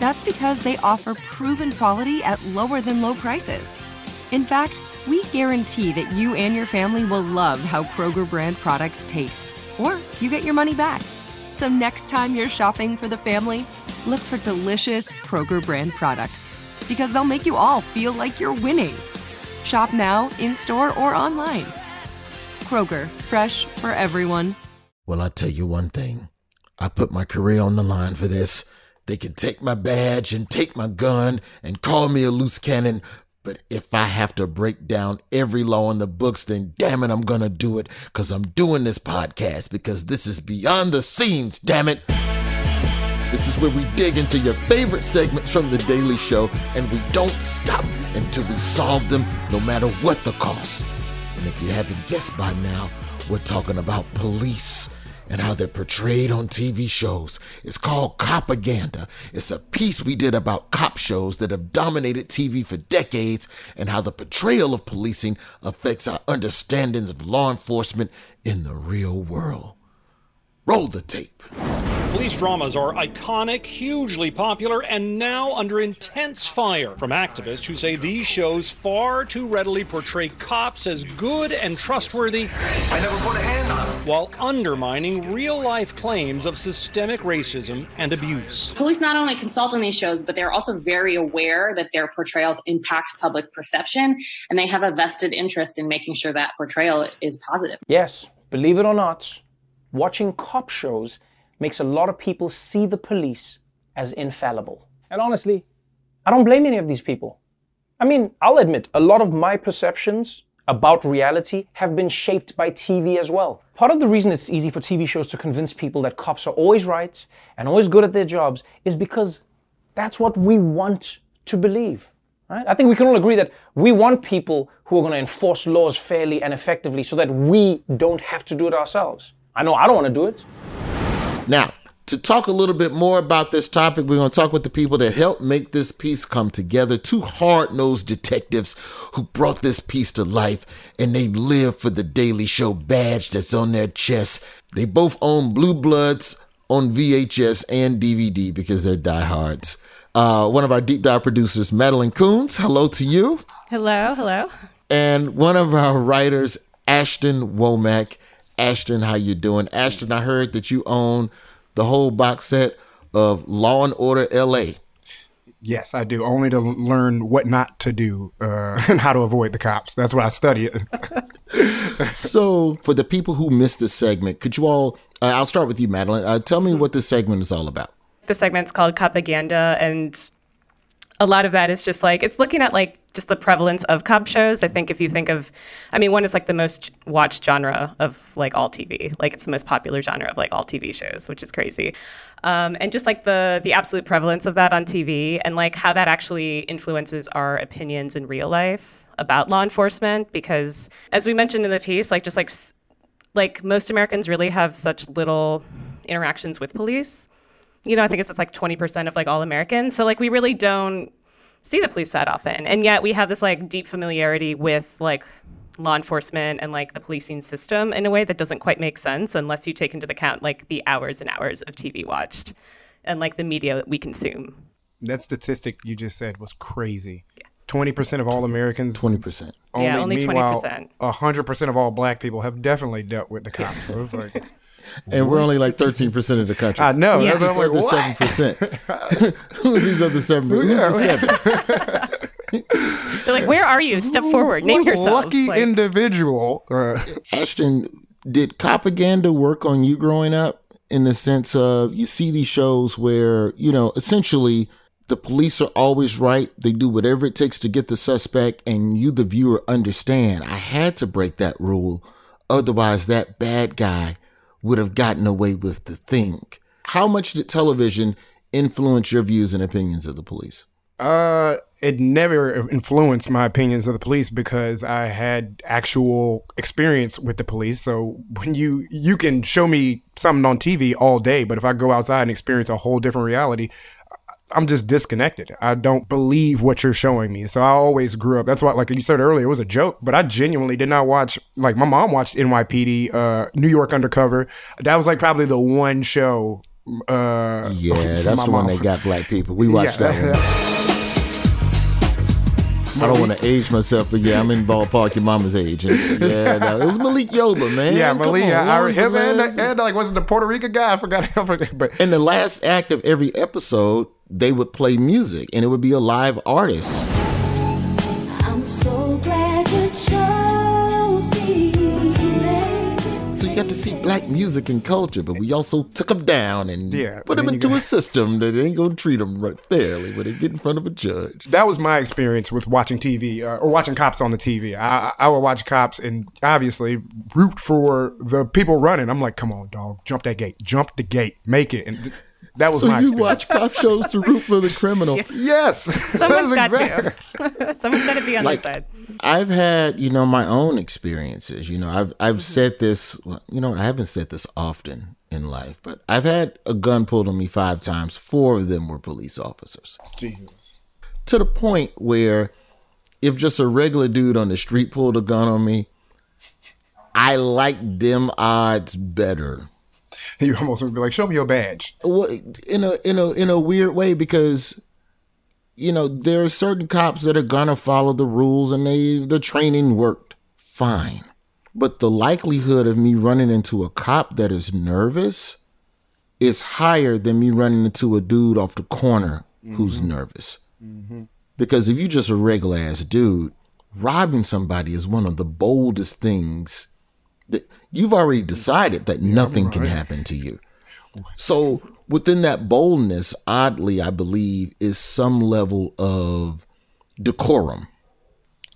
That's because they offer proven quality at lower than low prices. In fact, we guarantee that you and your family will love how Kroger brand products taste, or you get your money back. So next time you're shopping for the family, look for delicious Kroger brand products because they'll make you all feel like you're winning. Shop now, in store, or online. Kroger, fresh for everyone. Well, I'll tell you one thing. I put my career on the line for this. They can take my badge and take my gun and call me a loose cannon. But if I have to break down every law in the books, then damn it, I'm gonna do it. Cause I'm doing this podcast because this is beyond the scenes, damn it. This is where we dig into your favorite segments from The Daily Show and we don't stop until we solve them, no matter what the cost. And if you haven't guessed by now, we're talking about police and how they're portrayed on TV shows. It's called Copaganda. It's a piece we did about cop shows that have dominated TV for decades and how the portrayal of policing affects our understandings of law enforcement in the real world. Roll the tape. Police dramas are iconic, hugely popular, and now under intense fire from activists who say these shows far too readily portray cops as good and trustworthy. I never put a hand on them. While undermining real life claims of systemic racism and abuse. Police not only consult on these shows, but they're also very aware that their portrayals impact public perception, and they have a vested interest in making sure that portrayal is positive. Yes, believe it or not, watching cop shows makes a lot of people see the police as infallible. And honestly, I don't blame any of these people. I mean, I'll admit, a lot of my perceptions about reality have been shaped by TV as well. Part of the reason it's easy for TV shows to convince people that cops are always right and always good at their jobs is because that's what we want to believe. Right? I think we can all agree that we want people who are going to enforce laws fairly and effectively so that we don't have to do it ourselves. I know I don't want to do it. Now, to talk a little bit more about this topic, we're going to talk with the people that helped make this piece come together. Two hard nosed detectives who brought this piece to life and they live for the Daily Show badge that's on their chest. They both own Blue Bloods on VHS and DVD because they're diehards. Uh, one of our deep dive producers, Madeline Coons, hello to you. Hello, hello. And one of our writers, Ashton Womack. Ashton, how you doing? Ashton, I heard that you own the whole box set of Law and Order LA. Yes, I do. Only to learn what not to do uh, and how to avoid the cops. That's what I study. so, for the people who missed this segment, could you all? Uh, I'll start with you, Madeline. Uh, tell me what this segment is all about. The segment's called Copaganda, and a lot of that is just like it's looking at like just the prevalence of cop shows. I think if you think of, I mean, one is like the most watched genre of like all TV. Like it's the most popular genre of like all TV shows, which is crazy. Um, and just like the the absolute prevalence of that on TV and like how that actually influences our opinions in real life about law enforcement. Because as we mentioned in the piece, like just like like most Americans really have such little interactions with police you know, I think it's like 20% of like all Americans. So like we really don't see the police that often. And yet we have this like deep familiarity with like law enforcement and like the policing system in a way that doesn't quite make sense unless you take into account like the hours and hours of TV watched and like the media that we consume. That statistic you just said was crazy. Yeah. Twenty percent of all Americans. Twenty percent. Yeah, only twenty percent. hundred percent of all Black people have definitely dealt with the cops. So it's like and we're only like thirteen percent of the country. I know. Who's That's these I'm like, other seven percent? Who's these other seven? Who's the seven? They're like, where are you? Step forward. Name yourself. Lucky Like, individual. Uh, Ashton, did copaganda work on you growing up in the sense of you see these shows where you know essentially the police are always right. They do whatever it takes to get the suspect, and you, the viewer, understand. I had to break that rule. Otherwise, that bad guy would have gotten away with the thing. How much did television influence your views and opinions of the police? Uh, it never influenced my opinions of the police because I had actual experience with the police. So when you you can show me something on TV all day, but if I go outside and experience a whole different reality, I'm just disconnected. I don't believe what you're showing me. So I always grew up. That's why, like you said earlier, it was a joke, but I genuinely did not watch. Like my mom watched NYPD, uh, New York Undercover. That was like probably the one show. Uh, yeah, that's the one they got black people. We watched yeah. that one. I don't want to age myself, but yeah, I'm in ballpark your mama's age. And yeah, no, it was Malik Yoba, man. Yeah, Malik. On, I, him and, and like was it the Puerto Rican guy? I forgot him. But in the last act of every episode, they would play music, and it would be a live artist. I'm so glad you you got to see black music and culture, but we also took them down and yeah, put them into got... a system that ain't gonna treat them right fairly when they get in front of a judge. That was my experience with watching TV uh, or watching cops on the TV. I, I would watch cops and obviously root for the people running. I'm like, come on, dog, jump that gate, jump the gate, make it. And that was so my you watch cop shows to root for the criminal. yes, someone's got exactly. to. someone's got to be on like, the side. I've had you know my own experiences. You know, I've I've mm-hmm. said this. You know, I haven't said this often in life, but I've had a gun pulled on me five times. Four of them were police officers. Jesus. To the point where, if just a regular dude on the street pulled a gun on me, I like them odds better you almost would be like, "Show me your badge." Well, in a in a in a weird way because you know there are certain cops that are gonna follow the rules and they the training worked fine, but the likelihood of me running into a cop that is nervous is higher than me running into a dude off the corner mm-hmm. who's nervous. Mm-hmm. Because if you're just a regular ass dude, robbing somebody is one of the boldest things that you've already decided that nothing right. can happen to you. So within that boldness, oddly, I believe, is some level of decorum.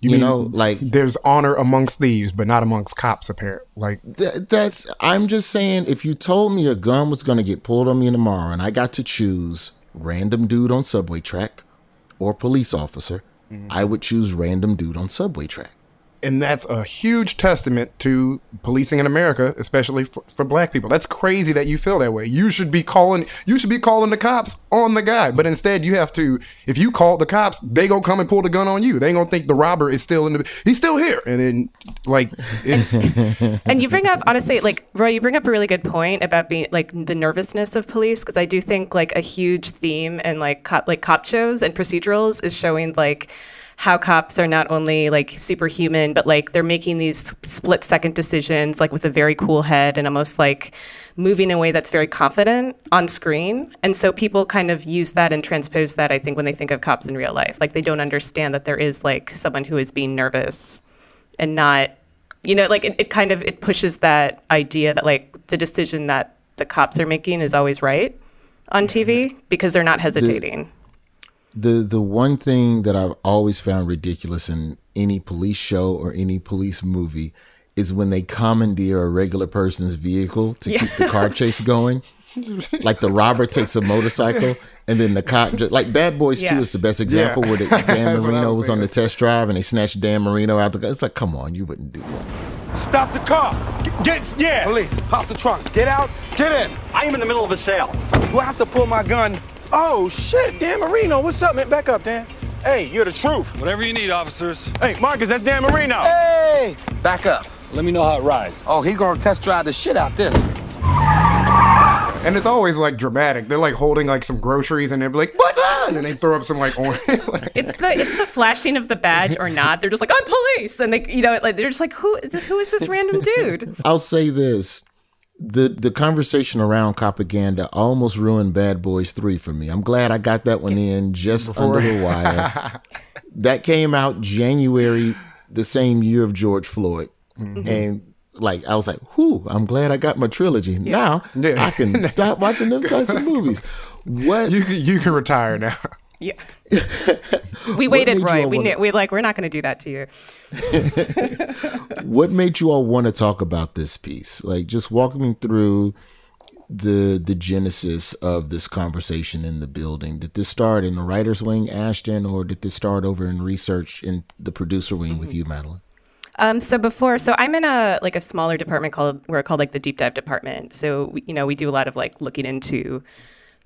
You, you know, like there's honor amongst thieves, but not amongst cops. Apparently, like th- that's. I'm just saying, if you told me a gun was going to get pulled on me tomorrow, and I got to choose random dude on subway track or police officer, mm-hmm. I would choose random dude on subway track and that's a huge testament to policing in America, especially for, for, black people. That's crazy that you feel that way. You should be calling you should be calling the cops on the guy, but instead you have to. If you call the cops, they gonna come and pull the gun on you. They ain't gonna think the robber is still in the. He's still here, and then like it's. and you bring up honestly, like Roy, you bring up a really good point about being like the nervousness of police because I do think like a huge theme in like cop like cop shows and procedurals is showing like how cops are not only like superhuman, but like they're making these split second decisions, like with a very cool head and almost like moving in a way that's very confident on screen. And so people kind of use that and transpose that, I think, when they think of cops in real life. Like they don't understand that there is like someone who is being nervous and not, you know, like it, it kind of it pushes that idea that like the decision that the cops are making is always right on TV because they're not hesitating. The- the the one thing that I've always found ridiculous in any police show or any police movie is when they commandeer a regular person's vehicle to yeah. keep the car chase going. like the robber takes a motorcycle and then the cop just like Bad Boys yeah. 2 is the best example yeah. where the, Dan Marino was, was on the test drive and they snatched Dan Marino out the car. It's like, come on, you wouldn't do that. Stop the car. Get, get yeah. Police, pop the trunk. Get out. Get in. I am in the middle of a sale. You have to pull my gun Oh, shit, Dan Marino. What's up, man? Back up, Dan. Hey, you're the truth. Whatever you need, officers. Hey, Marcus, that's Dan Marino. Hey! Back up. Let me know how it rides. Oh, he's gonna test drive the shit out this. And it's always like dramatic. They're like holding like some groceries and they're like, what? And then they throw up some like orange. it's the it's the flashing of the badge or not. They're just like, I'm police. And they you know, like they're just like, who is this who is this random dude? I'll say this the the conversation around copaganda almost ruined Bad Boys Three for me. I'm glad I got that one in just Before. under the wire. that came out January the same year of George Floyd, mm-hmm. and like I was like, "Whoo!" I'm glad I got my trilogy. Yeah. Now yeah. I can stop watching them types of movies. What you you can retire now. Yeah. we waited, Roy. We wanna... knew we like we're not going to do that to you. what made you all want to talk about this piece? Like just walk me through the the genesis of this conversation in the building. Did this start in the writers wing, Ashton, or did this start over in research in the producer wing mm-hmm. with you, Madeline? Um, so before, so I'm in a like a smaller department called we're called like the deep dive department. So we, you know we do a lot of like looking into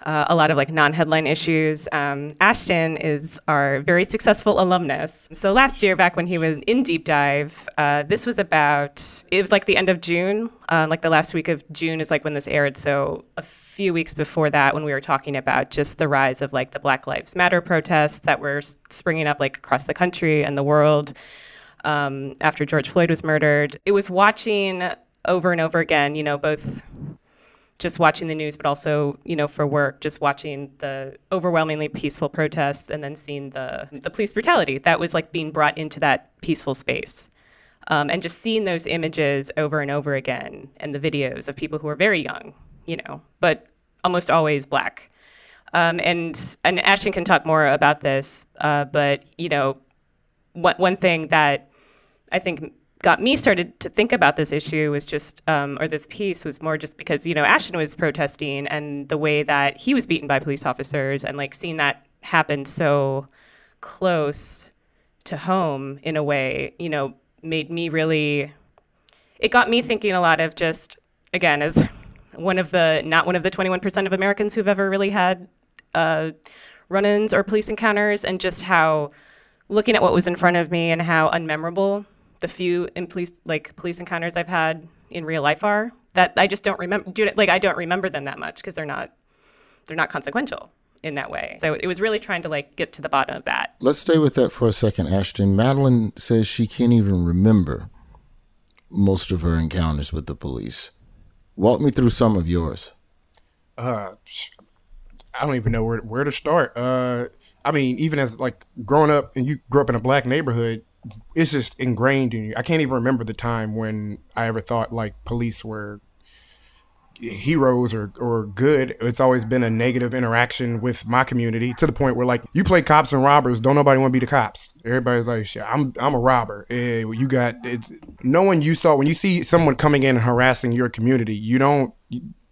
uh, a lot of like non-headline issues. Um, Ashton is our very successful alumnus. So last year, back when he was in deep dive, uh, this was about it was like the end of June, uh, like the last week of June is like when this aired. So a few weeks before that, when we were talking about just the rise of like the Black Lives Matter protests that were springing up like across the country and the world um, after George Floyd was murdered, it was watching over and over again. You know, both just watching the news, but also, you know, for work, just watching the overwhelmingly peaceful protests and then seeing the the police brutality that was like being brought into that peaceful space. Um, and just seeing those images over and over again and the videos of people who are very young, you know, but almost always black. Um, and and Ashton can talk more about this, uh, but you know, one one thing that I think got me started to think about this issue was just, um, or this piece was more just because, you know, Ashton was protesting and the way that he was beaten by police officers and like seeing that happen so close to home in a way, you know, made me really, it got me thinking a lot of just, again, as one of the, not one of the 21% of Americans who've ever really had uh, run ins or police encounters and just how looking at what was in front of me and how unmemorable the few in police like police encounters I've had in real life are that I just don't remember. Like I don't remember them that much because they're not they're not consequential in that way. So it was really trying to like get to the bottom of that. Let's stay with that for a second, Ashton. Madeline says she can't even remember most of her encounters with the police. Walk me through some of yours. Uh, I don't even know where where to start. Uh, I mean, even as like growing up, and you grew up in a black neighborhood, it's just ingrained in you. I can't even remember the time when I ever thought like police were heroes or, or good. It's always been a negative interaction with my community to the point where like you play cops and robbers, don't nobody want to be the cops. Everybody's like, I'm I'm a robber. Eh, you got it's no one you saw when you see someone coming in and harassing your community, you don't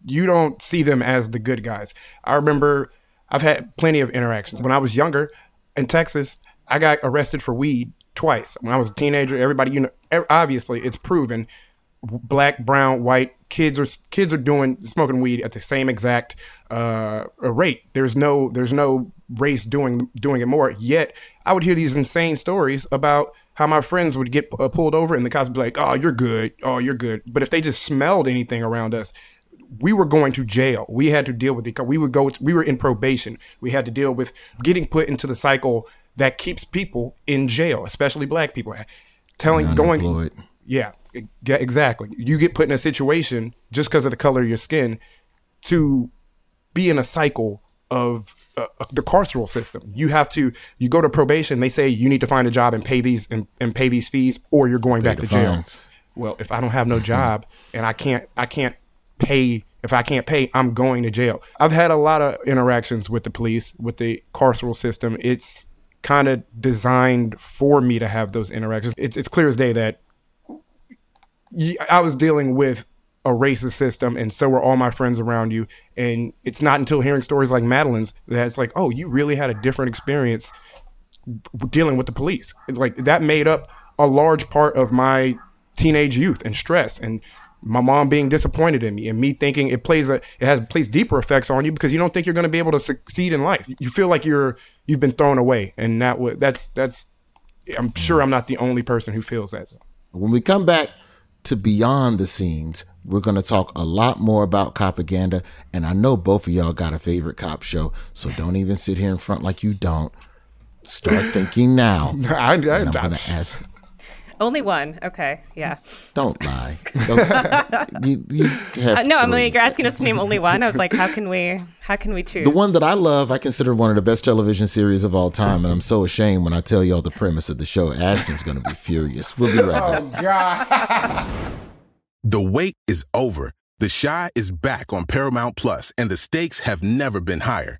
you don't see them as the good guys. I remember I've had plenty of interactions. When I was younger in Texas, I got arrested for weed twice. When I was a teenager, everybody, you know, obviously it's proven black, brown, white kids are kids are doing smoking weed at the same exact uh, rate. There's no there's no race doing doing it more. Yet I would hear these insane stories about how my friends would get uh, pulled over and the cops would be like, "Oh, you're good. Oh, you're good." But if they just smelled anything around us, we were going to jail. We had to deal with it. We would go. We were in probation. We had to deal with getting put into the cycle that keeps people in jail, especially black people. Telling, going, yeah, exactly. You get put in a situation just because of the color of your skin to be in a cycle of uh, uh, the carceral system. You have to you go to probation. They say you need to find a job and pay these and, and pay these fees, or you're going pay back to jail. Well, if I don't have no job and I can't I can't pay if I can't pay, I'm going to jail. I've had a lot of interactions with the police, with the carceral system. It's kind of designed for me to have those interactions. It's it's clear as day that I was dealing with a racist system, and so were all my friends around you. And it's not until hearing stories like Madeline's that it's like, oh, you really had a different experience dealing with the police. It's like that made up a large part of my teenage youth and stress and my mom being disappointed in me and me thinking it plays a it has plays deeper effects on you because you don't think you're going to be able to succeed in life. You feel like you're you've been thrown away, and that that's that's. I'm sure I'm not the only person who feels that. When we come back to beyond the scenes, we're going to talk a lot more about copaganda, and I know both of y'all got a favorite cop show, so don't even sit here in front like you don't. Start thinking now. I, I, am going to ask. Only one. Okay. Yeah. Don't lie. you, you uh, no, I'm like you're asking us to name only one. I was like, how can we? How can we choose? The one that I love, I consider one of the best television series of all time, and I'm so ashamed when I tell y'all the premise of the show. Ashton's going to be furious. We'll be right back. Oh God. the wait is over. The Chi is back on Paramount Plus, and the stakes have never been higher.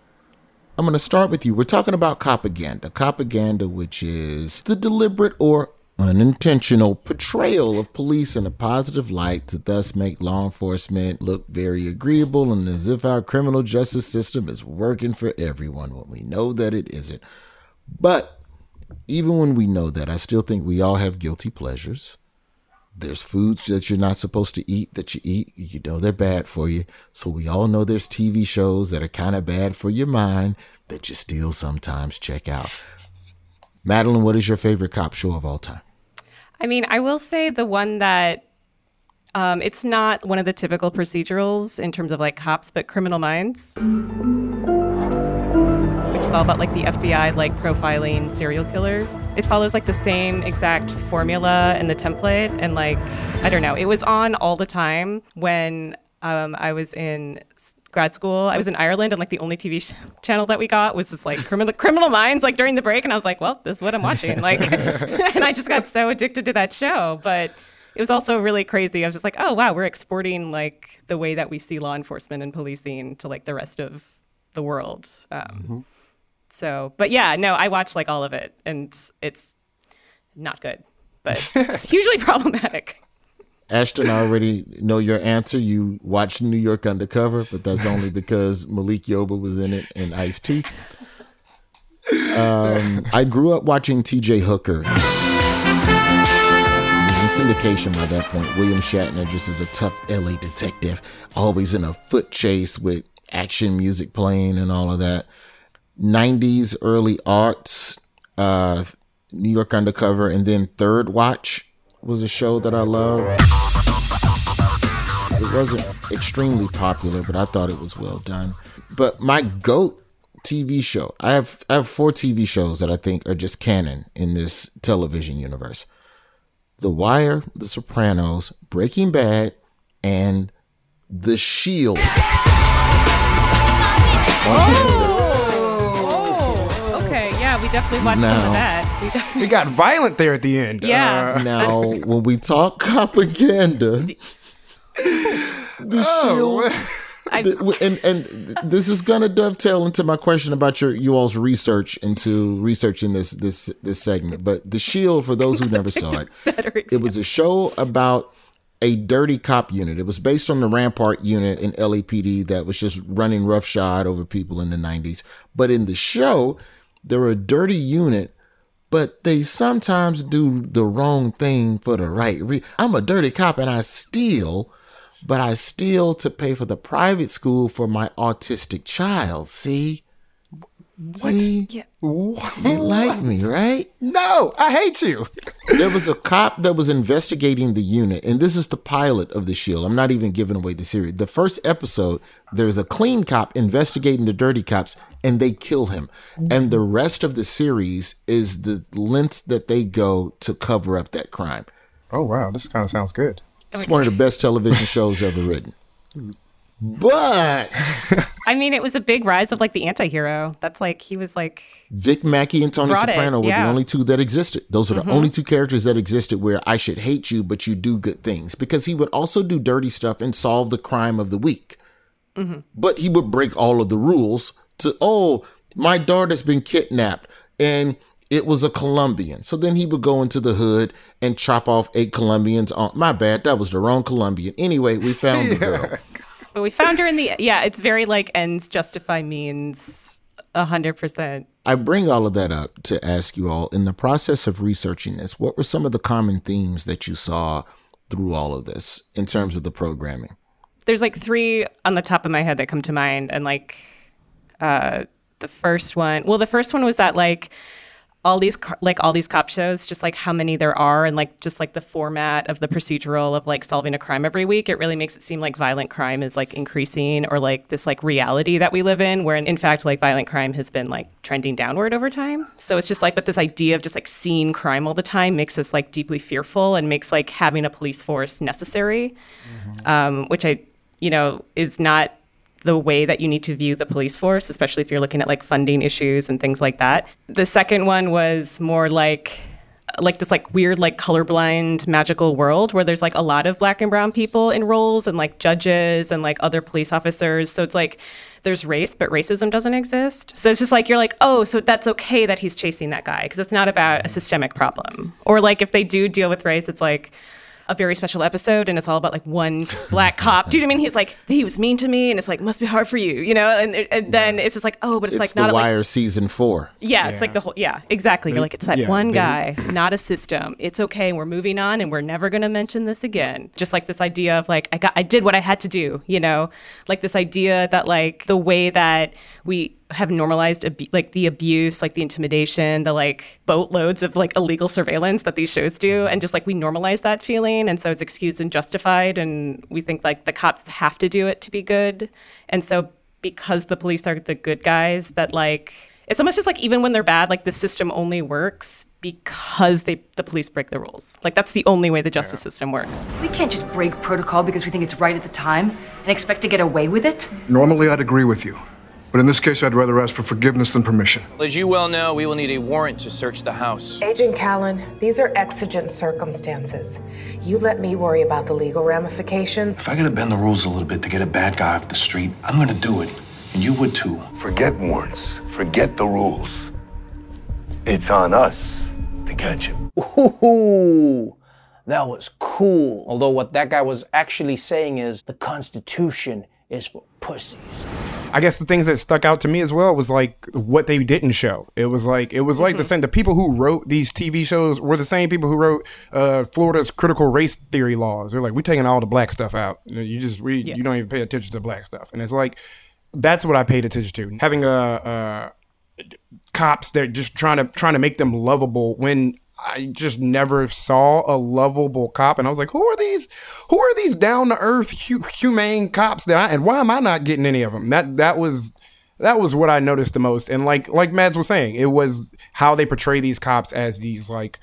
I'm going to start with you. We're talking about copaganda. Copaganda, which is the deliberate or unintentional portrayal of police in a positive light to thus make law enforcement look very agreeable and as if our criminal justice system is working for everyone when we know that it isn't. But even when we know that, I still think we all have guilty pleasures. There's foods that you're not supposed to eat that you eat. You know they're bad for you. So we all know there's TV shows that are kind of bad for your mind that you still sometimes check out. Madeline, what is your favorite cop show of all time? I mean, I will say the one that um, it's not one of the typical procedurals in terms of like cops, but Criminal Minds, which is all about like the FBI like profiling serial killers. It follows like the same exact formula and the template, and like I don't know, it was on all the time when um, I was in grad school. I was in Ireland, and like the only TV sh- channel that we got was this like criminal Criminal Minds, like during the break, and I was like, well, this is what I'm watching, like, and I just got so addicted to that show, but. It was also really crazy. I was just like, oh wow, we're exporting like the way that we see law enforcement and policing to like the rest of the world. Um, Mm-hmm. So, but yeah, no, I watched like all of it, and it's not good, but it's hugely problematic. Ashton, I already know your answer. You watched New York Undercover, but that's only because Malik Yoba was in it and Ice T. Um, I grew up watching T.J. Hooker. He was in syndication by that point. William Shatner just as a tough LA detective, always in a foot chase with action music playing and all of that. 90s early arts, uh, New York Undercover, and then Third Watch was a show that I loved. It wasn't extremely popular, but I thought it was well done. But my GOAT TV show, I have I have four TV shows that I think are just canon in this television universe. The Wire, The Sopranos, Breaking Bad, and The Shield. Oh, definitely watched some of that. We def- It got violent there at the end. Yeah. Uh, Now, when we talk copaganda, the Oh, shield. the- and and this is gonna dovetail into my question about your you all's research into researching this this this segment. But the Shield, for those who never saw it, it was a show about a dirty cop unit. It was based on the Rampart unit in LAPD that was just running roughshod over people in the '90s. But in the show, they're a dirty unit but they sometimes do the wrong thing for the right reason. I'm a dirty cop and I steal, but I steal to pay for the private school for my autistic child. See? See? You like me, right? No, I hate you. there was a cop that was investigating the unit, and this is the pilot of The Shield. I'm not even giving away the series. The first episode, there's a clean cop investigating the dirty cops, and they kill him. And the rest of the series is the lengths that they go to cover up that crime. Oh wow, this kind of sounds good. It's one of the best television shows ever written. But I mean, it was a big rise of like the anti-hero. That's like he was like Vic Mackey and Tony Brought it, Soprano were the only two that existed. Those are the Mhm. only two characters that existed where I should hate you, but you do good things. Because he would also do dirty stuff and solve the crime of the week. But he would break all of the rules to, oh, my daughter's been kidnapped and it was a Colombian. So then he would go into the hood and chop off eight Colombians. On my bad, that was the wrong Colombian. Anyway, we found the girl. But we found her in the yeah. It's very like ends justify means a hundred percent. I bring all of that up to ask you all in the process of researching this, what were some of the common themes that you saw through all of this in terms of the programming? There's like three on the top of my head that come to mind, and like uh, the first one. Well, the first one was that like all these like all these cop shows, just like how many there are, and like just like the format of the procedural of like solving a crime every week. It really makes it seem like violent crime is like increasing, or like this like reality that we live in, where in, fact like violent crime has been like trending downward over time. So it's just like, but this idea of just like seeing crime all the time makes us like deeply fearful and makes like having a police force necessary, um, which I you know is not the way that you need to view the police force, especially if you're looking at like funding issues and things like that. The second one was more like like this like weird like colorblind magical world where there's like a lot of black and brown people in roles and like judges and like other police officers. So it's like there's race, but racism doesn't exist. So it's just like you're like, oh, so that's okay that he's chasing that guy because it's not about a systemic problem. Or like if they do deal with race, it's like a very special episode and it's all about like one black cop. Do you know what I mean? He's like, he was mean to me and it's like, must be hard for you, you know? And, and then it's just like, oh, but it's, It's, like The not a, like, season four. yeah, it's like the whole, yeah, exactly. You're like, it's that Yeah, one they- guy, not a system. It's okay. We're moving on and we're never going to mention this again. Just like this idea of like, I got, I did what I had to do, you know? Like this idea that like the way that we have normalized abu- like the abuse, like the intimidation, the like boatloads of like illegal surveillance that these shows do. And just like we normalize that feeling. And so it's excused and justified. And we think like the cops have to do it to be good. And so because the police are the good guys, that like, it's almost just like even when they're bad, like the system only works because they the police break the rules. Like that's the only way the justice system works. We can't just break protocol because we think it's right at the time and expect to get away with it. Normally, I'd agree with you. But in this case, I'd rather ask for forgiveness than permission. As you well know, we will need a warrant to search the house. Agent Callan, these are exigent circumstances. You let me worry about the legal ramifications. If I gotta bend the rules a little bit to get a bad guy off the street, I'm gonna do it. And you would too. Forget warrants. Forget the rules. It's on us to catch him. Ooh, that was cool. Although what that guy was actually saying is the Constitution is for pussies. I guess the things that stuck out to me as well was like what they didn't show. It was like it was like the mm-hmm. same. The people who wrote these TV shows were the same people who wrote uh, Florida's critical race theory laws. They're like, we're taking all the black stuff out. You, just read. You don't even pay attention to black stuff. And it's like that's what I paid attention to. Having a, a cops they're just trying to trying to make them lovable when I just never saw a lovable cop, and I was like, "Who are these? Who are these down to earth, hu- humane cops that I, and why am I not getting any of them?" That that was that was what I noticed the most, and like like Mads was saying, it was how they portray these cops as these like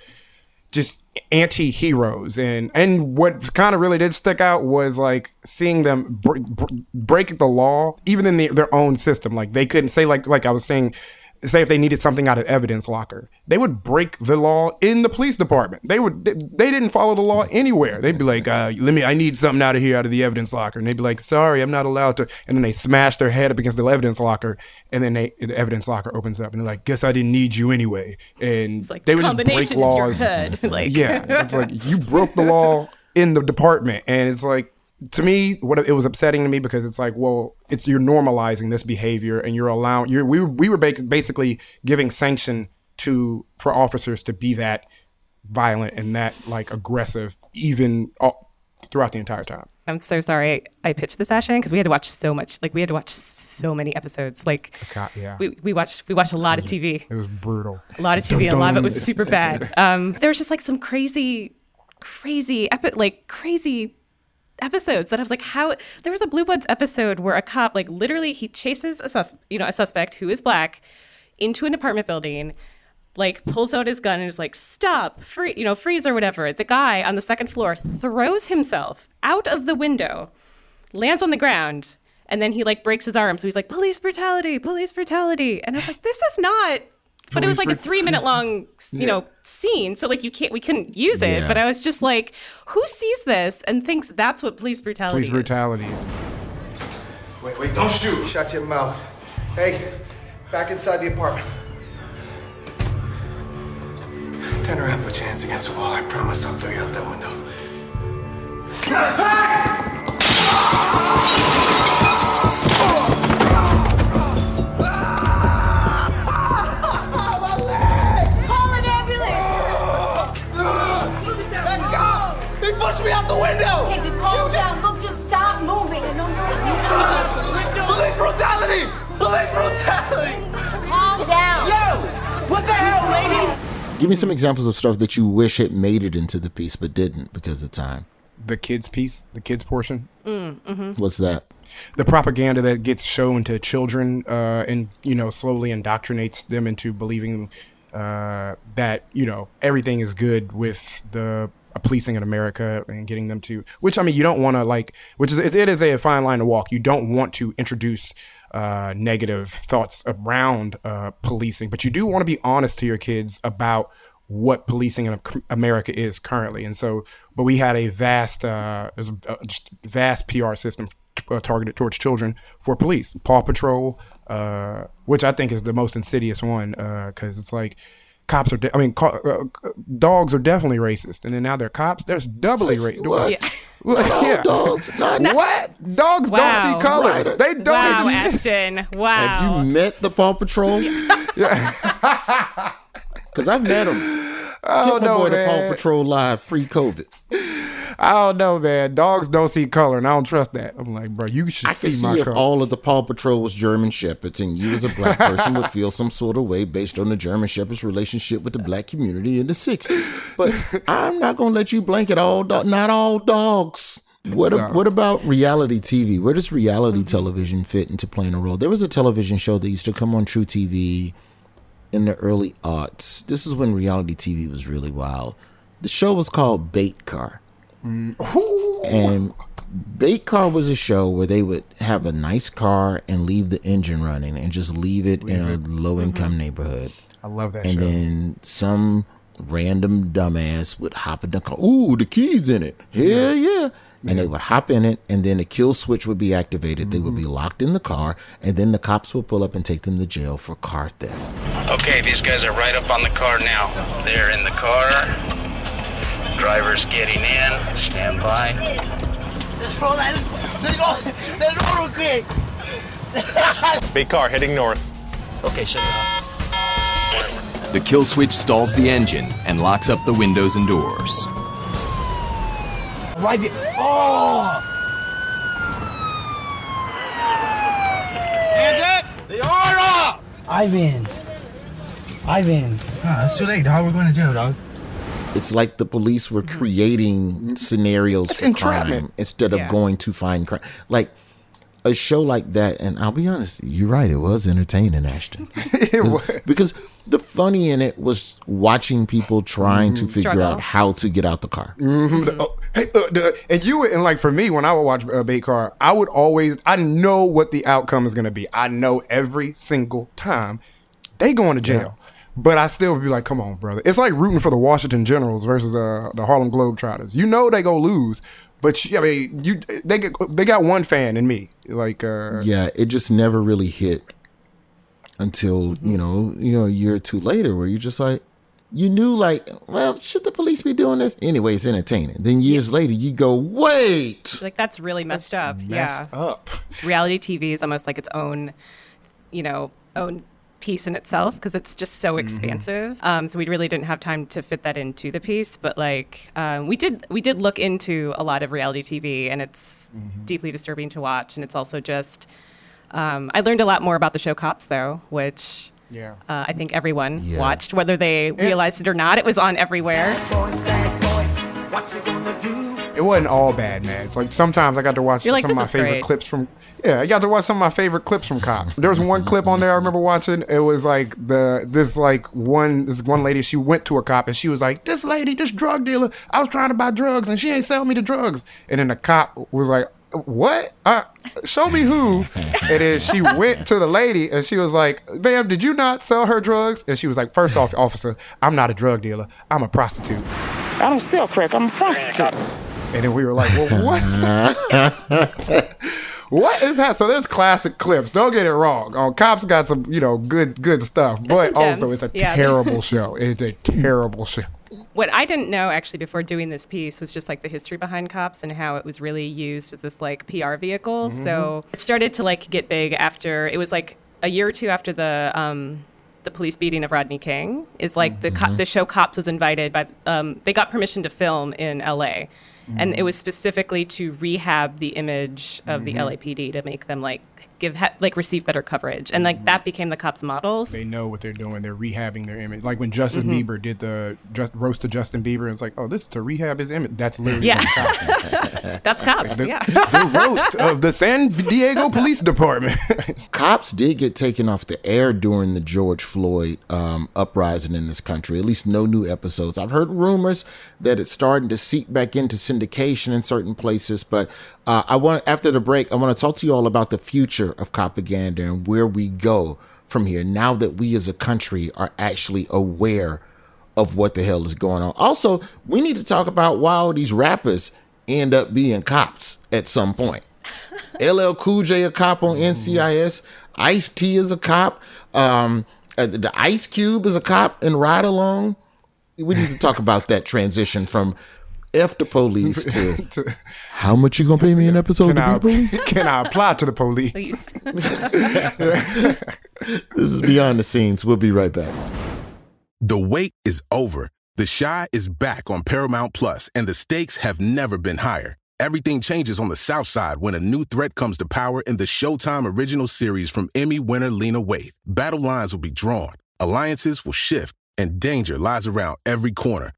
just anti-heroes and and what kind of really did stick out was like seeing them br- br- break the law even in the, their own system like they couldn't say like like i was saying say if they needed something out of evidence locker, they would break the law in the police department. They would they, they didn't follow the law anywhere. They'd be like, uh, "Let me, I need something out of here, out of the evidence locker," and they'd be like, "Sorry, I'm not allowed to." And then they smash their head up against the evidence locker, and then they the evidence locker opens up, and they're like, "Guess I didn't need you anyway." And like, they would just break laws. Like- yeah, it's like you broke the law in the department, and it's like to me, what it was upsetting to me because it's like, well, it's you're normalizing this behavior, and you're allowing you're we were- we were basically giving sanction to for officers to be that violent and that like aggressive, even all, throughout the entire time. I'm so sorry I pitched this session because we had to watch so much. Like we had to watch so many episodes. Like God, yeah. we, we watched we watched a lot of TV. It was brutal. A lot of TV. and A lot of it was super bad. Um, there was just like some crazy, crazy epi- like crazy episodes that I was like, how? There was a Blue Bloods episode where a cop like literally he chases a sus you know a suspect who is black into an apartment building. Like pulls out his gun and is like, "Stop, free, you know, freeze or whatever." The guy on the second floor throws himself out of the window, lands on the ground, and then he like breaks his arm. So he's like, "Police brutality, police brutality," and I was like, "This is not." But it was like a three minute long, you Yeah. know, scene. So like you can't, we couldn't use it. Yeah. But I was just like, who sees this and thinks that's what police brutality? Police is? brutality. Wait, wait, don't shoot. Shut your mouth. Hey, back inside the apartment. Turn around, put your hands against the wall. I promise I'll throw you out that window. Brutality! Police brutality! Calm down. Yo! What the hell, lady? Give me some examples of stuff that you wish had made it into the piece but didn't because of time. The kids piece, the kids portion. Mm, hmm What's that? the copaganda that gets shown to children uh, and you know slowly indoctrinates them into believing uh, that you know everything is good with the policing in America and getting them to which I mean you don't want to like which is it, is a fine line to walk you don't want to introduce uh, negative thoughts around uh, policing but you do want to be honest to your kids about what policing in America is currently and so but we had a vast uh, a just vast PR system uh, targeted towards children for police. Paw Patrol, uh, which I think is the most insidious one because it's like cops are. De- I mean, ca- uh, dogs are definitely racist, and then now they're cops. There's doubly racist. What? Yeah. Not yeah. dogs. Not what? Dogs Wow. don't see colors. Right. They don't. Wow, even- Ashton. Wow. Have you met the Paw Patrol? Because I've met them. Oh, Took my no, boy The Paw. Patrol live pre-COVID. I don't know, man. Dogs don't see color, and I don't trust that. I'm like, bro, you should I could see my if color. all of the Paw Patrol was German Shepherds, and you as a black person would feel some sort of way based on the German Shepherd's relationship with the black community in the '60s. But I'm not gonna let you blanket all do- not all dogs. What a- what about reality TV? Where does reality television fit into playing a role? There was a television show that used to come on truTV in the early aughts. This is when reality TV was really wild. The show was called Bait Car. Mm. And Bait Car was a show where they would have a nice car and leave the engine running and just leave it in a low income mm-hmm. neighborhood. I love that And show. then some random dumbass would hop in the car. Ooh, the keys in it. Hell yeah. And they would hop in it, and then a kill switch would be activated. They would be mm-hmm. locked in the car, and then the cops would pull up and take them to jail for car theft. Okay, these guys are right up on the car now. They're in the car. Driver's getting in. Stand by. Let's roll that. Let's go. Let's roll real quick. Big car heading north. Okay, shut it off. The kill switch stalls the engine and locks up the windows and doors. Right here. Oh! Hands up! The order! Ivan. Ivan. Ah, it's too late, dog. We're going to jail, dog. It's like the police were creating scenarios It's for entrapment. crime instead of Yeah. going to find crime. Like a show like that, and I'll be honest, you're right, it was entertaining, Ashton. because the funny in it was watching people trying to figure Struggle. out how to get out the car. Mhm. The- oh, hey, uh, the- and you would- and like for me, when I would watch uh, Bait Car, I would always I know what the outcome is going to be. I know every single time they going to jail. But I still would be like, come on, brother. It's like rooting for the Washington Generals versus uh, the Harlem Globetrotters. You know they go lose, but you, I mean, you they get, they got one fan in me. Like, uh, Yeah, it just never really hit until you know, you know, a year or two later, where you're just like, you knew, like, well, should the police be doing this? Anyway, it's entertaining. Then years later, you go, wait, Like that's really messed up. messed yeah. up. Reality TV is almost like its own, you know, own piece in itself because it's just so Mm-hmm. expansive. Um, so we really didn't have time to fit that into the piece. But like um, we did, we did look into a lot of reality TV, and it's Mm-hmm. deeply disturbing to watch. And it's also just, um, I learned a lot more about the show Cops though, which. Yeah. Uh, I think everyone Yeah. watched, whether they realized it or not. It was on everywhere. It wasn't all bad, man. It's like sometimes I got to watch You're like, some of my favorite great." clips from. Yeah, I got to watch some of my favorite clips from cops. There was one clip on there I remember watching. It was like the this like one this one lady. She went to a cop and she was like, "This lady, this drug dealer, I was trying to buy drugs and she ain't selling me the drugs." And then the cop was like. What? Uh, show me who. And then she went to the lady and she was like, "Ma'am, did you not sell her drugs?" And she was like, first off, officer, I'm not a drug dealer. I'm a prostitute." I don't sell crack. I'm a prostitute. And then we were like, well, what? what is that? So there's classic clips. Don't get it wrong. On Cops got some, you know, good good stuff. But also it's a Yeah. terrible show. It's a terrible show. what I didn't know actually before doing this piece was just like the history behind cops and how it was really used as this like PR vehicle. Mm-hmm. So it started to like get big after it was like a year or two after the um, the police beating of Rodney King. Is like the Mm-hmm. co- the show Cops was invited by um, they got permission to film in L.A. And Mm-hmm. it was specifically to rehab the image of the LAPD to make them like give ha- like receive better coverage, and Mm-hmm. like that became the cops' models. They know what they're doing. They're rehabbing their image. Like when Justin Mhm. Bieber did the just roast to Justin Bieber, and it's like, oh, this is to rehab his image. That's literally Yeah. Cops. That's cops. the, yeah. the roast of the San Diego Police Department. cops did get taken off the air during the George Floyd um, uprising in this country. At least no new episodes. I've heard rumors that it's starting to seep back into syndication in certain places. But uh, I want after the break, I want to talk to you all about the future of copaganda and where we go from here. Now that we as a country are actually aware of what the hell is going on. Also, we need to talk about why all these rappers end up being cops at some point. LL Cool J a cop on NCIS. Ice T is a cop. Um, uh, the Ice Cube is a cop in Ride Along. We need to talk about that transition from F the police to how much you gonna pay me an episode Can to I, be police? can I apply to the police? This is Beyond the Scenes. We'll be right back. The wait is over. The Chi is back on Paramount Plus, and the stakes have never been higher. Everything changes on the South Side when a new threat comes to power in the Showtime original series from Emmy winner Lena Waithe. Battle lines will be drawn, alliances will shift, and danger lies around every corner,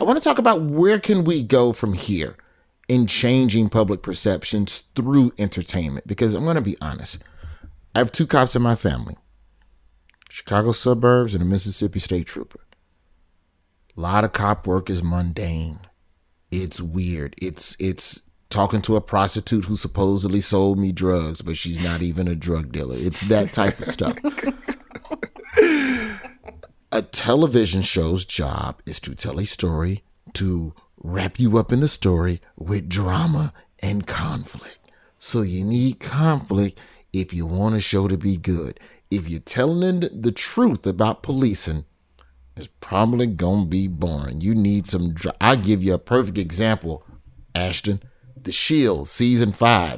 I want to talk about where can we go from here in changing public perceptions through entertainment. Because I'm going to be honest, I have two cops in my family Chicago suburbs and a Mississippi state trooper. A lot of cop work is mundane. It's weird. It's it's talking to a prostitute who supposedly sold me drugs, but she's not even a drug dealer. It's that type of stuff. a television show's job is to tell a story, to wrap you up in the story with drama and conflict. So you need conflict if you want a show to be good. If you're telling the truth about policing, it's probably gonna be boring. You need some. Dr- I'll give you a perfect example, Ashton. The Shield, season five.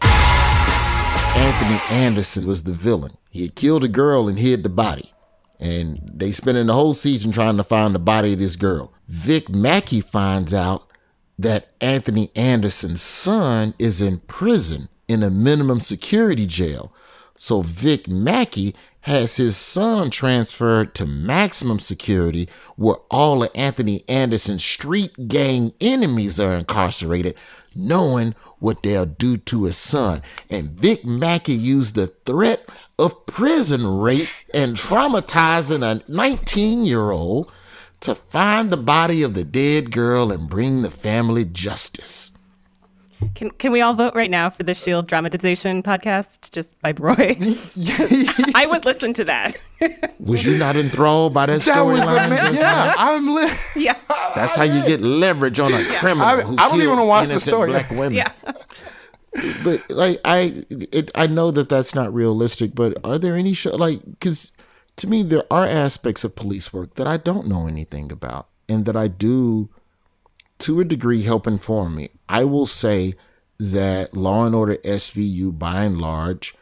Anthony Anderson was the villain. He had killed a girl and hid the body. And they spending the whole season trying to find the body of this girl. Vic Mackey finds out that Anthony Anderson's son is in prison in a minimum security jail. So Vic Mackey has his son transferred to maximum security where all of Anthony Anderson's street gang enemies are incarcerated, knowing what they'll do to his son. And Vic Mackey used the threat of prison rape and traumatizing a 19 year old to find the body of the dead girl and bring the family justice. Can can we all vote right now for the Shield dramatization podcast just by Roy? I would listen to that. Was you not enthralled by that, That storyline? yeah. I'm li- yeah. That's how you get leverage on a criminal I- who I don't even kills wanna watch the innocent story. black women. Yeah. but like I, it, I know that that's not realistic. But are there any show like because to me there are aspects of police work that I don't know anything about, and that I do to a degree help inform me. I will say that Law and Order SVU by and large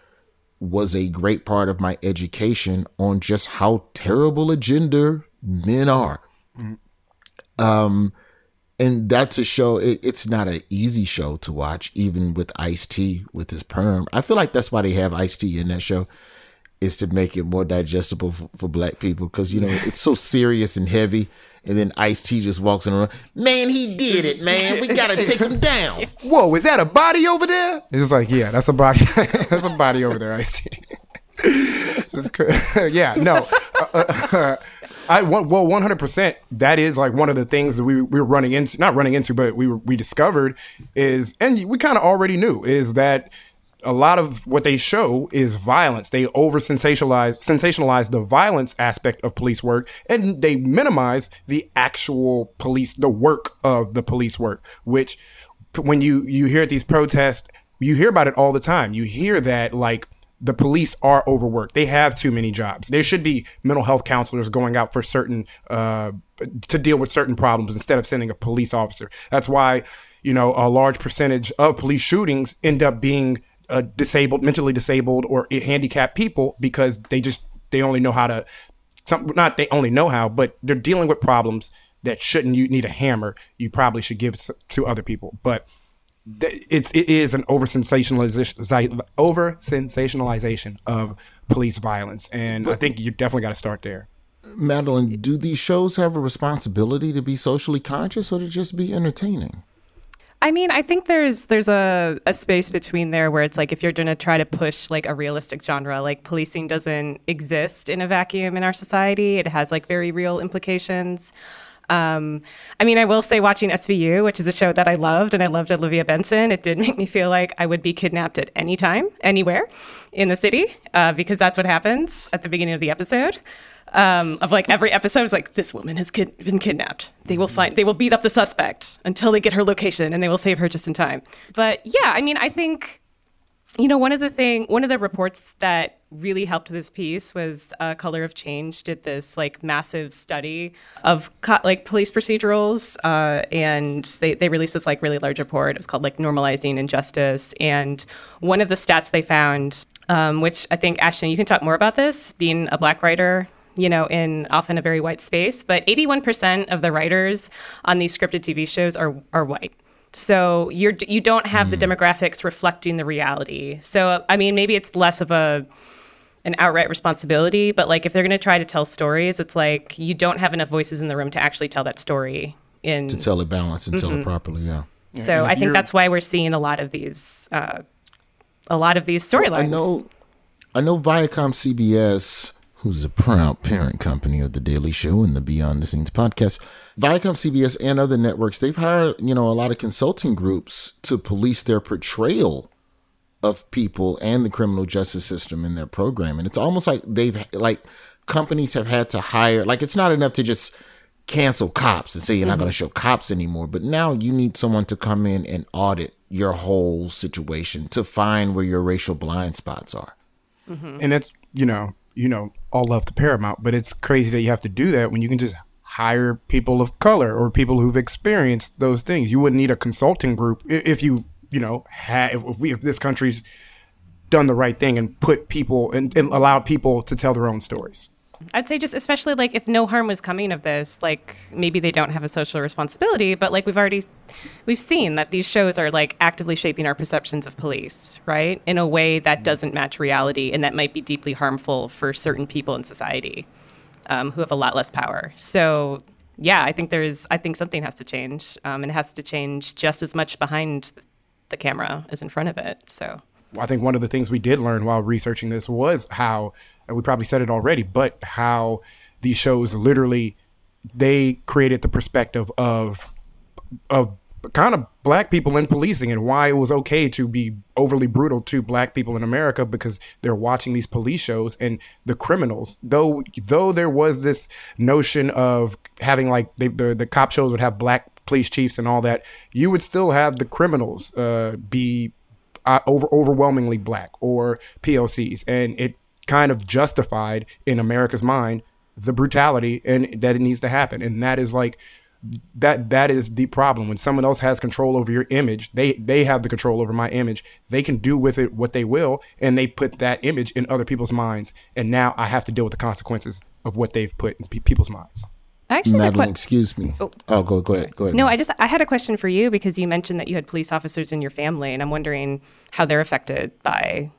was a great part of my education on just how terrible a gender men are. Um, and that's a show. It, it's not an easy show to watch, even with Ice T with his perm. I feel like that's why they have Ice T in that show, is to make it more digestible for, for black people because you know it's so serious and heavy. And then Ice T just walks in the room. Man, he did it, man. We gotta take him down. Whoa, is that a body over there? It's just like, yeah, that's a body. that's a body over there, Ice T. Yeah, no. Uh, uh, I well, one hundred percent. That is like one of the things that we we were running into, not running into, but we were, we discovered is, and we kind of already knew is that a lot of what they show is violence. They over sensationalize sensationalize the violence aspect of police work, and they minimize the actual police, the work of the police work. Which, when you you hear these protests, you hear about it all the time. You hear that like the police are overworked. They have too many jobs. There should be mental health counselors going out for certain uh, to deal with certain problems instead of sending a police officer. That's why you know a large percentage of police shootings end up being uh, disabled, mentally disabled, or handicapped people because they just they only know how to. Some, not they only know how, but they're dealing with problems that shouldn't you need a hammer. You probably should give to other people, but th- it's it is an over sensationalization over sensationalization of police violence, and I think you definitely got to start there. Madeline, do these shows have a responsibility to be socially conscious or to just be entertaining? I mean, I think there's there's a, a space between there where it's like if you're gonna try to push like a realistic genre, like policing doesn't exist in a vacuum in our society. It has like very real implications. Um, I mean, I will say watching SVU, which is a show that I loved, and I loved Olivia Benson, it did make me feel like I would be kidnapped at any time, anywhere in the city, uh, because that's what happens at the beginning of the episode. Um, of like every episode is like this woman has kid- been kidnapped. They will find, they will beat up the suspect until they get her location, and they will save her just in time. But yeah, I mean, I think You know, one of the thing, one of the reports that really helped this piece was uh, Color of Change did this like massive study of co- like police procedurals, uh, and they they released this like really large report. It was called like Normalizing Injustice, and one of the stats they found, um, which I think Ashton, you can talk more about this, being a black writer. You know, in often a very white space, but 81% of the writers on these scripted TV shows are are white. So you're you don't have the demographics reflecting the reality. So I mean, maybe it's less of a an outright responsibility, but like if they're going to try to tell stories, it's like you don't have enough voices in the room to actually tell that story in to tell it balanced and tell it Mhm. properly. Yeah. So I think that's why we're seeing a lot of these uh, a lot of these storylines. I know, I know Viacom CBS, who's a proud parent company of The Daily Show and the Beyond the Scenes podcast, Viacom CBS and other networks, they've hired, you know, a lot of consulting groups to police their portrayal of people and the criminal justice system in their program. And it's almost like they've, like, companies have had to hire, like, it's not enough to just cancel cops and say you're not Mm-hmm. going to show cops anymore. But now you need someone to come in and audit your whole situation to find where your racial blind spots are. and it's you know you know all love to paramount but it's crazy that you have to do that when you can just hire people of color or people who've experienced those things. You wouldn't need a consulting group if you you know had if we if this country's done the right thing and put people and, and allowed people to tell their own stories I'd say just especially like if no harm was coming of this, like maybe they don't have a social responsibility, but like we've already we've seen that these shows are like actively shaping our perceptions of police, right? In a way that doesn't match reality and that might be deeply harmful for certain people in society um, who have a lot less power. So yeah, I think there's I think something has to change, um, and it has to change just as much behind the camera as in front of it. So I think one of the things we did learn while researching this was how and we probably said it already, but how these shows literally they created the perspective of of kind of black people in policing and why it was okay to be overly brutal to black people in America because they're watching these police shows and the criminals. Though though there was this notion of having like they, the the cop shows would have black police chiefs and all that you would still have the criminals uh, be uh, over overwhelmingly black or PLCs, and it kind of justified in America's mind the brutality and that it needs to happen, and that is like that that is the problem when someone else has control over your image they they have the control over my image they can do with it what they will and they put that image in other people's minds and now i have to deal with the consequences of what they've put in pe- people's minds actually Madeline, que- excuse me. Oh. oh, go go ahead. Go ahead. No, I just I had a question for you because you mentioned that you had police officers in your family, and I'm wondering how they're affected by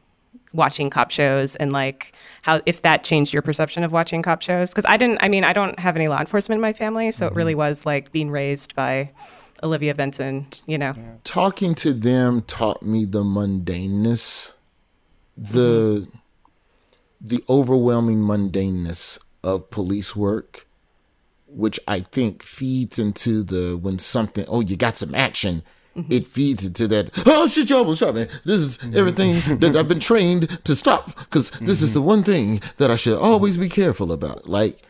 watching cop shows and like how if that changed your perception of watching cop shows. Because I didn't. I mean, I don't have any law enforcement in my family, so it mm-hmm. really was like being raised by Olivia Benson. You know. talking to them taught me the mundaneness the mm-hmm. the overwhelming mundaneness of police work which i think feeds into the when something oh you got some action Mm-hmm. it feeds into that oh shit you almost shot me this is mm-hmm. everything that i've been trained to stop because this is the mm-hmm. one thing that i should always be careful about. Like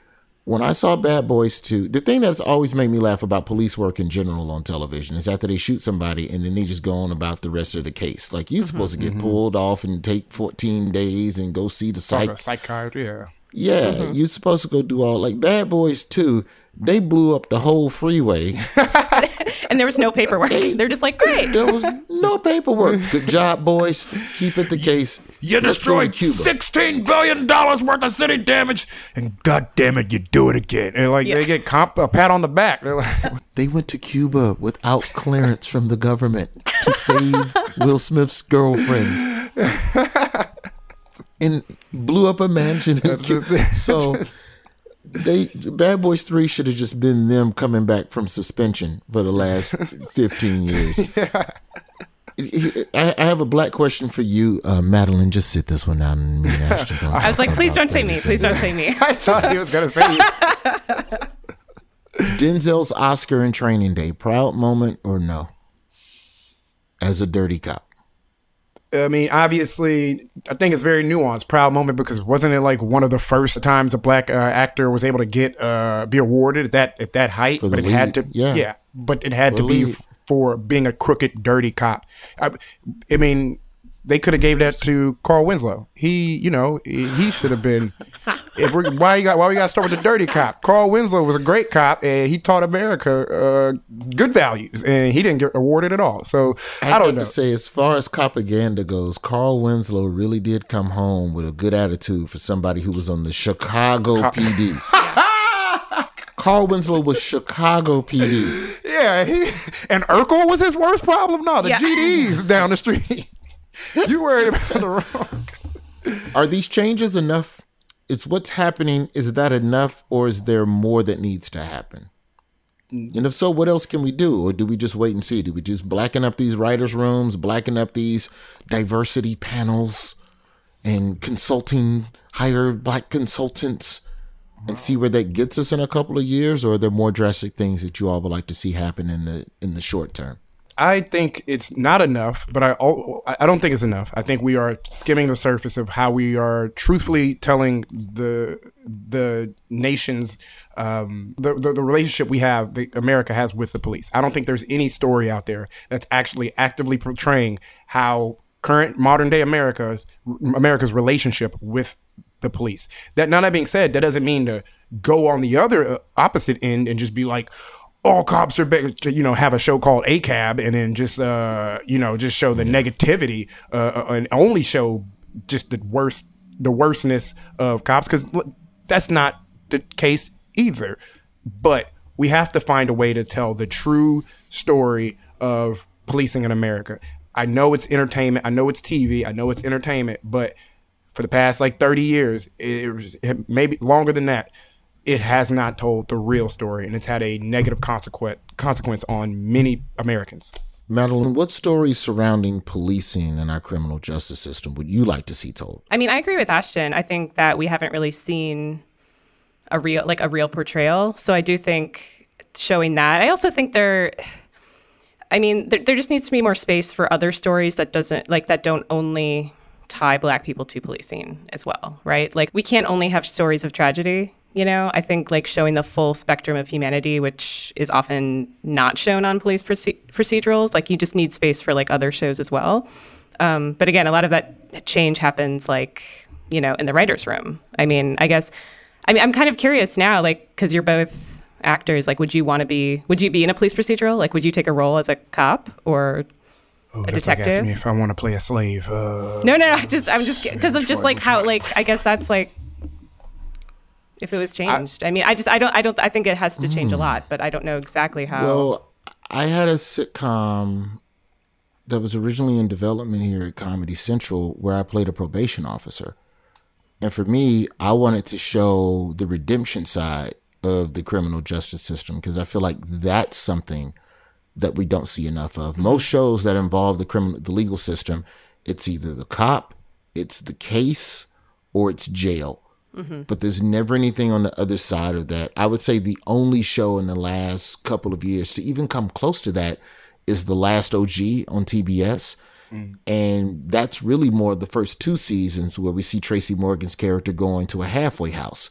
when I saw Bad Boys 2, the thing that's always made me laugh about police work in general on television is after they shoot somebody and then they just go on about the rest of the case. Like you're supposed to get pulled off and take 14 days and go see the Psych- psych. psychiatry yeah Yeah, Mhm. you're supposed to go do all like Bad Boys 2. They blew up the whole freeway. And there was no paperwork. They're just like, great. There was no paperwork. Good job, boys. Keep it the case. You Let's destroyed Cuba. sixteen billion dollars worth of city damage, and god damn it, you do it again. And like Yeah. they get comp a pat on the back. They're like, They went to Cuba without clearance from the government to save Will Smith's girlfriend. And blew up a mansion in. So they Bad Boys 3 should have just been them coming back from suspension for the last 15 years. I, I have a black question for you, uh, Madeline. Just sit this one out and me and Ashton. I was like, please don't say me. Please don't say me. I thought he was gonna say. Denzel's Oscar and Training Day, proud moment or no? As a dirty cop. I mean, obviously, I think it's very nuanced, proud moment because wasn't it like one of the first times a black uh, actor was able to get uh, be awarded at that at that height? But it had to, lead, yeah. but it had For to be lead. f- for being a crooked, dirty cop. I, I mean, they could have gave that to Carl Winslow. He, you know, he, he should have been. if we why you got why we got to start with the dirty cop? Carl Winslow was a great cop, and he taught America uh, good values, and he didn't get awarded at all. So I, I'd don't like know. to say, as far as copaganda goes, Carl Winslow really did come home with a good attitude for somebody who was on the Chicago PD. Carl Winslow was Chicago PD. Yeah, he, and Urkel was his worst problem. No, the Yeah. GDs down the street. you worried about the wrong. Are these changes enough? Is what's happening, is that enough, or is there more that needs to happen? Mm. And if so, what else can we do? Or do we just wait and see? Do we just blacken up these writers' rooms, blacken up these diversity panels, and consulting, hire black consultants, and see where that gets us in a couple of years? Or are there more drastic things that you all would like to see happen in the in the short term? I think it's not enough, but I I don't think it's enough. I think we are skimming the surface of how we are truthfully telling the the nation's um, the, the the relationship we have that America has with the police. I don't think there's any story out there that's actually actively portraying how current modern day America America's relationship with the police. That now that being said, that doesn't mean to go on the other uh, opposite end and just be like, all cops are bad. You know, have a show called ACAB and then just uh, you know, just show the negativity uh, uh, and only show just the worst, the worstness of cops because that's not the case either. But we have to find a way to tell the true story of policing in America. I know it's entertainment. I know it's TV. I know it's entertainment, but for the past like 30 years, it, was- it maybe longer than that, it has not told the real story, and it's had a negative consequence consequence on many Americans. Madeline, what stories surrounding policing and our criminal justice system would you like to see told? I mean, I agree with Ashton. I think that we haven't really seen a real like a real portrayal. So I do think showing that. I also think there I mean, there, there just needs to be more space for other stories that doesn't like that don't only tie black people to policing as well, right? Like we can't only have stories of tragedy, you know? I think like showing the full spectrum of humanity, which is often not shown on police proce- procedurals, like you just need space for like other shows as well. Um, but again, a lot of that change happens like, you know, in the writer's room. I mean, I guess, I mean, I'm kind of curious now, like, because you're both actors, like, would you want to be, would you be in a police procedural? Like, would you take a role as a cop or Oh, a that's like detective? asking me if I want to play a slave. Uh, No, no, no. Just I'm just because i'm just like how like I guess that's like if it was changed. I, mean, I just I don't I don't I think it has to change a Mm. lot, but I don't know exactly how. Well, I had a sitcom that was originally in development here at Comedy Central where I played a probation officer. And for me, I wanted to show the redemption side of the criminal justice system because I feel like that's something that we don't see enough of. Most shows that involve the criminal the legal system, it's either the cop, it's the case, or it's jail. Mhm. But there's never anything on the other side of that. I would say the only show in the last couple of years to even come close to that is The Last OG on TBS. And that's really more the first two seasons where we see Tracy Morgan's character going to a halfway house.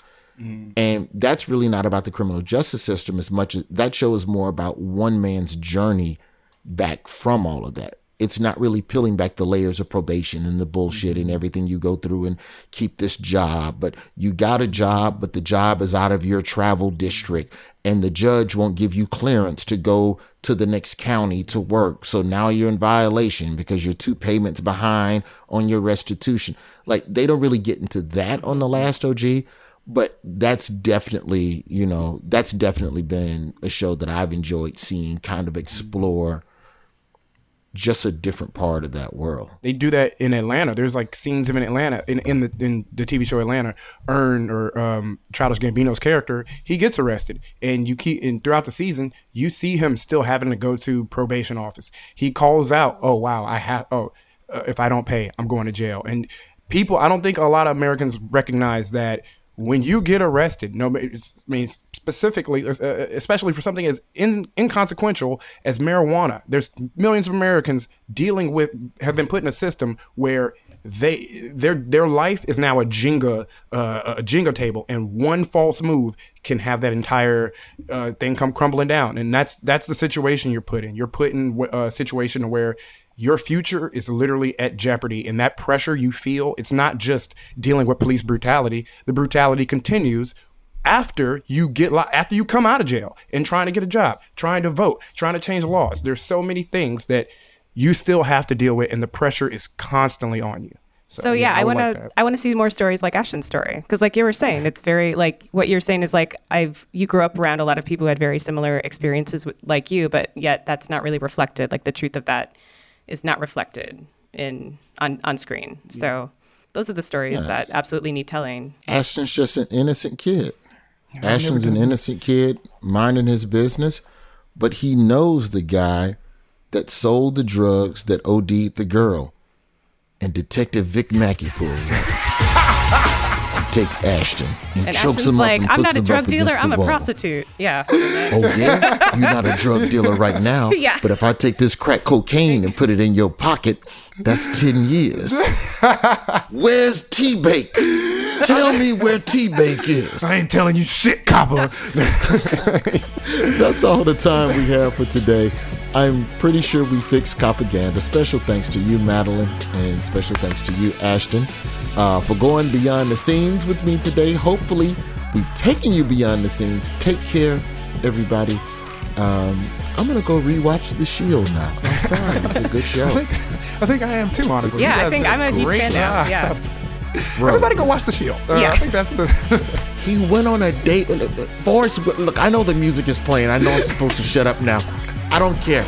And that's really not about the criminal justice system as much as that show is more about one man's journey back from all of that. It's not really peeling back the layers of probation and the bullshit and mm-hmm. everything you go through and keep this job. But you got a job, but the job is out of your travel district and the judge won't give you clearance to go to the next county to work. So now you're in violation because you're two payments behind on your restitution. Like they don't really get into that on the last OG, but that's definitely, you know, that's definitely been a show that I've enjoyed seeing kind of mm-hmm. explore just a different part of that world. They do that in Atlanta. There's like scenes of in Atlanta in, in the in the TV show Atlanta. Earn or um, Childish Gambino's character, he gets arrested, and you keep and throughout the season, you see him still having to go to probation office. He calls out, "Oh wow, I have oh uh, if I don't pay, I'm going to jail." And people, I don't think a lot of Americans recognize that when you get arrested, no, I mean specifically, uh, especially for something as in, inconsequential as marijuana, there's millions of Americans dealing with have been put in a system where they their their life is now a Jenga uh, a Jenga table, and one false move can have that entire uh, thing come crumbling down. And that's that's the situation you're put in. You're put in a situation where your future is literally at jeopardy, and that pressure you feel. It's not just dealing with police brutality. The brutality continues after you get after you come out of jail and trying to get a job, trying to vote, trying to change laws. There's so many things that you still have to deal with, and the pressure is constantly on you. So, so yeah, yeah, I, I want to like I want to see more stories like Ashton's story because, like you were saying, it's very like what you're saying is like I've you grew up around a lot of people who had very similar experiences with, like you, but yet that's not really reflected. Like the truth of that is not reflected in on on screen. So those are the stories yeah. that absolutely need telling. Ashton's just an innocent kid. Ashton's an innocent kid minding his business, but he knows the guy that sold the drugs that OD'd the girl. And Detective Vic Mackey pulls up. takes Ashton and, and chokes Ashton's him like, up and I'm puts not a drug dealer, I'm a wall. prostitute. Yeah. Oh yeah, you're not a drug dealer right now. Yeah. But if I take this crack cocaine and put it in your pocket, that's ten years. Where's T Bake? Tell me where T Bake is. I ain't telling you shit, copper. That's all the time we have for today. I'm pretty sure we fixed copaganda. Special thanks to you, Madeline, and special thanks to you, Ashton, uh, for going beyond the scenes with me today. Hopefully, we've taken you beyond the scenes. Take care, everybody. Um, I'm gonna go rewatch The Shield now. I'm sorry, it's a good show. I think, I think I am too, honestly. Yeah, I think I'm a huge great fan now. job. Yeah. Bro. Everybody go watch The Shield. Uh, Yeah. I think that's the. He went on a date. with Forrest, Whit- look, I know the music is playing. I know I'm supposed to shut up now. I don't care.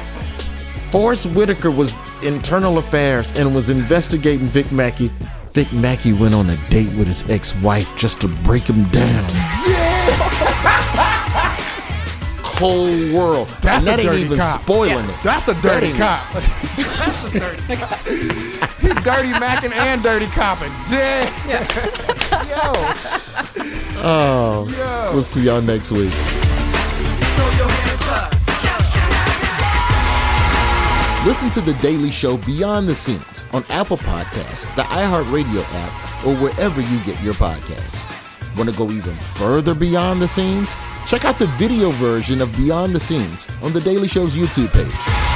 Forrest Whitaker was internal affairs and was investigating Vic Mackey. Vic Mackey went on a date with his ex-wife just to break him down. Cold world. That's and that a ain't even cop. spoiling Yeah, it. That's a dirty ain't- cop. that's a dirty cop. He's dirty macking and dirty copping. Damn. Yo. Oh, Yo. we'll see y'all next week. Listen to The Daily Show Beyond the Scenes on Apple Podcasts, the iHeartRadio app, or wherever you get your podcasts. Want to go even further beyond the scenes? Check out the video version of Beyond the Scenes on The Daily Show's YouTube page.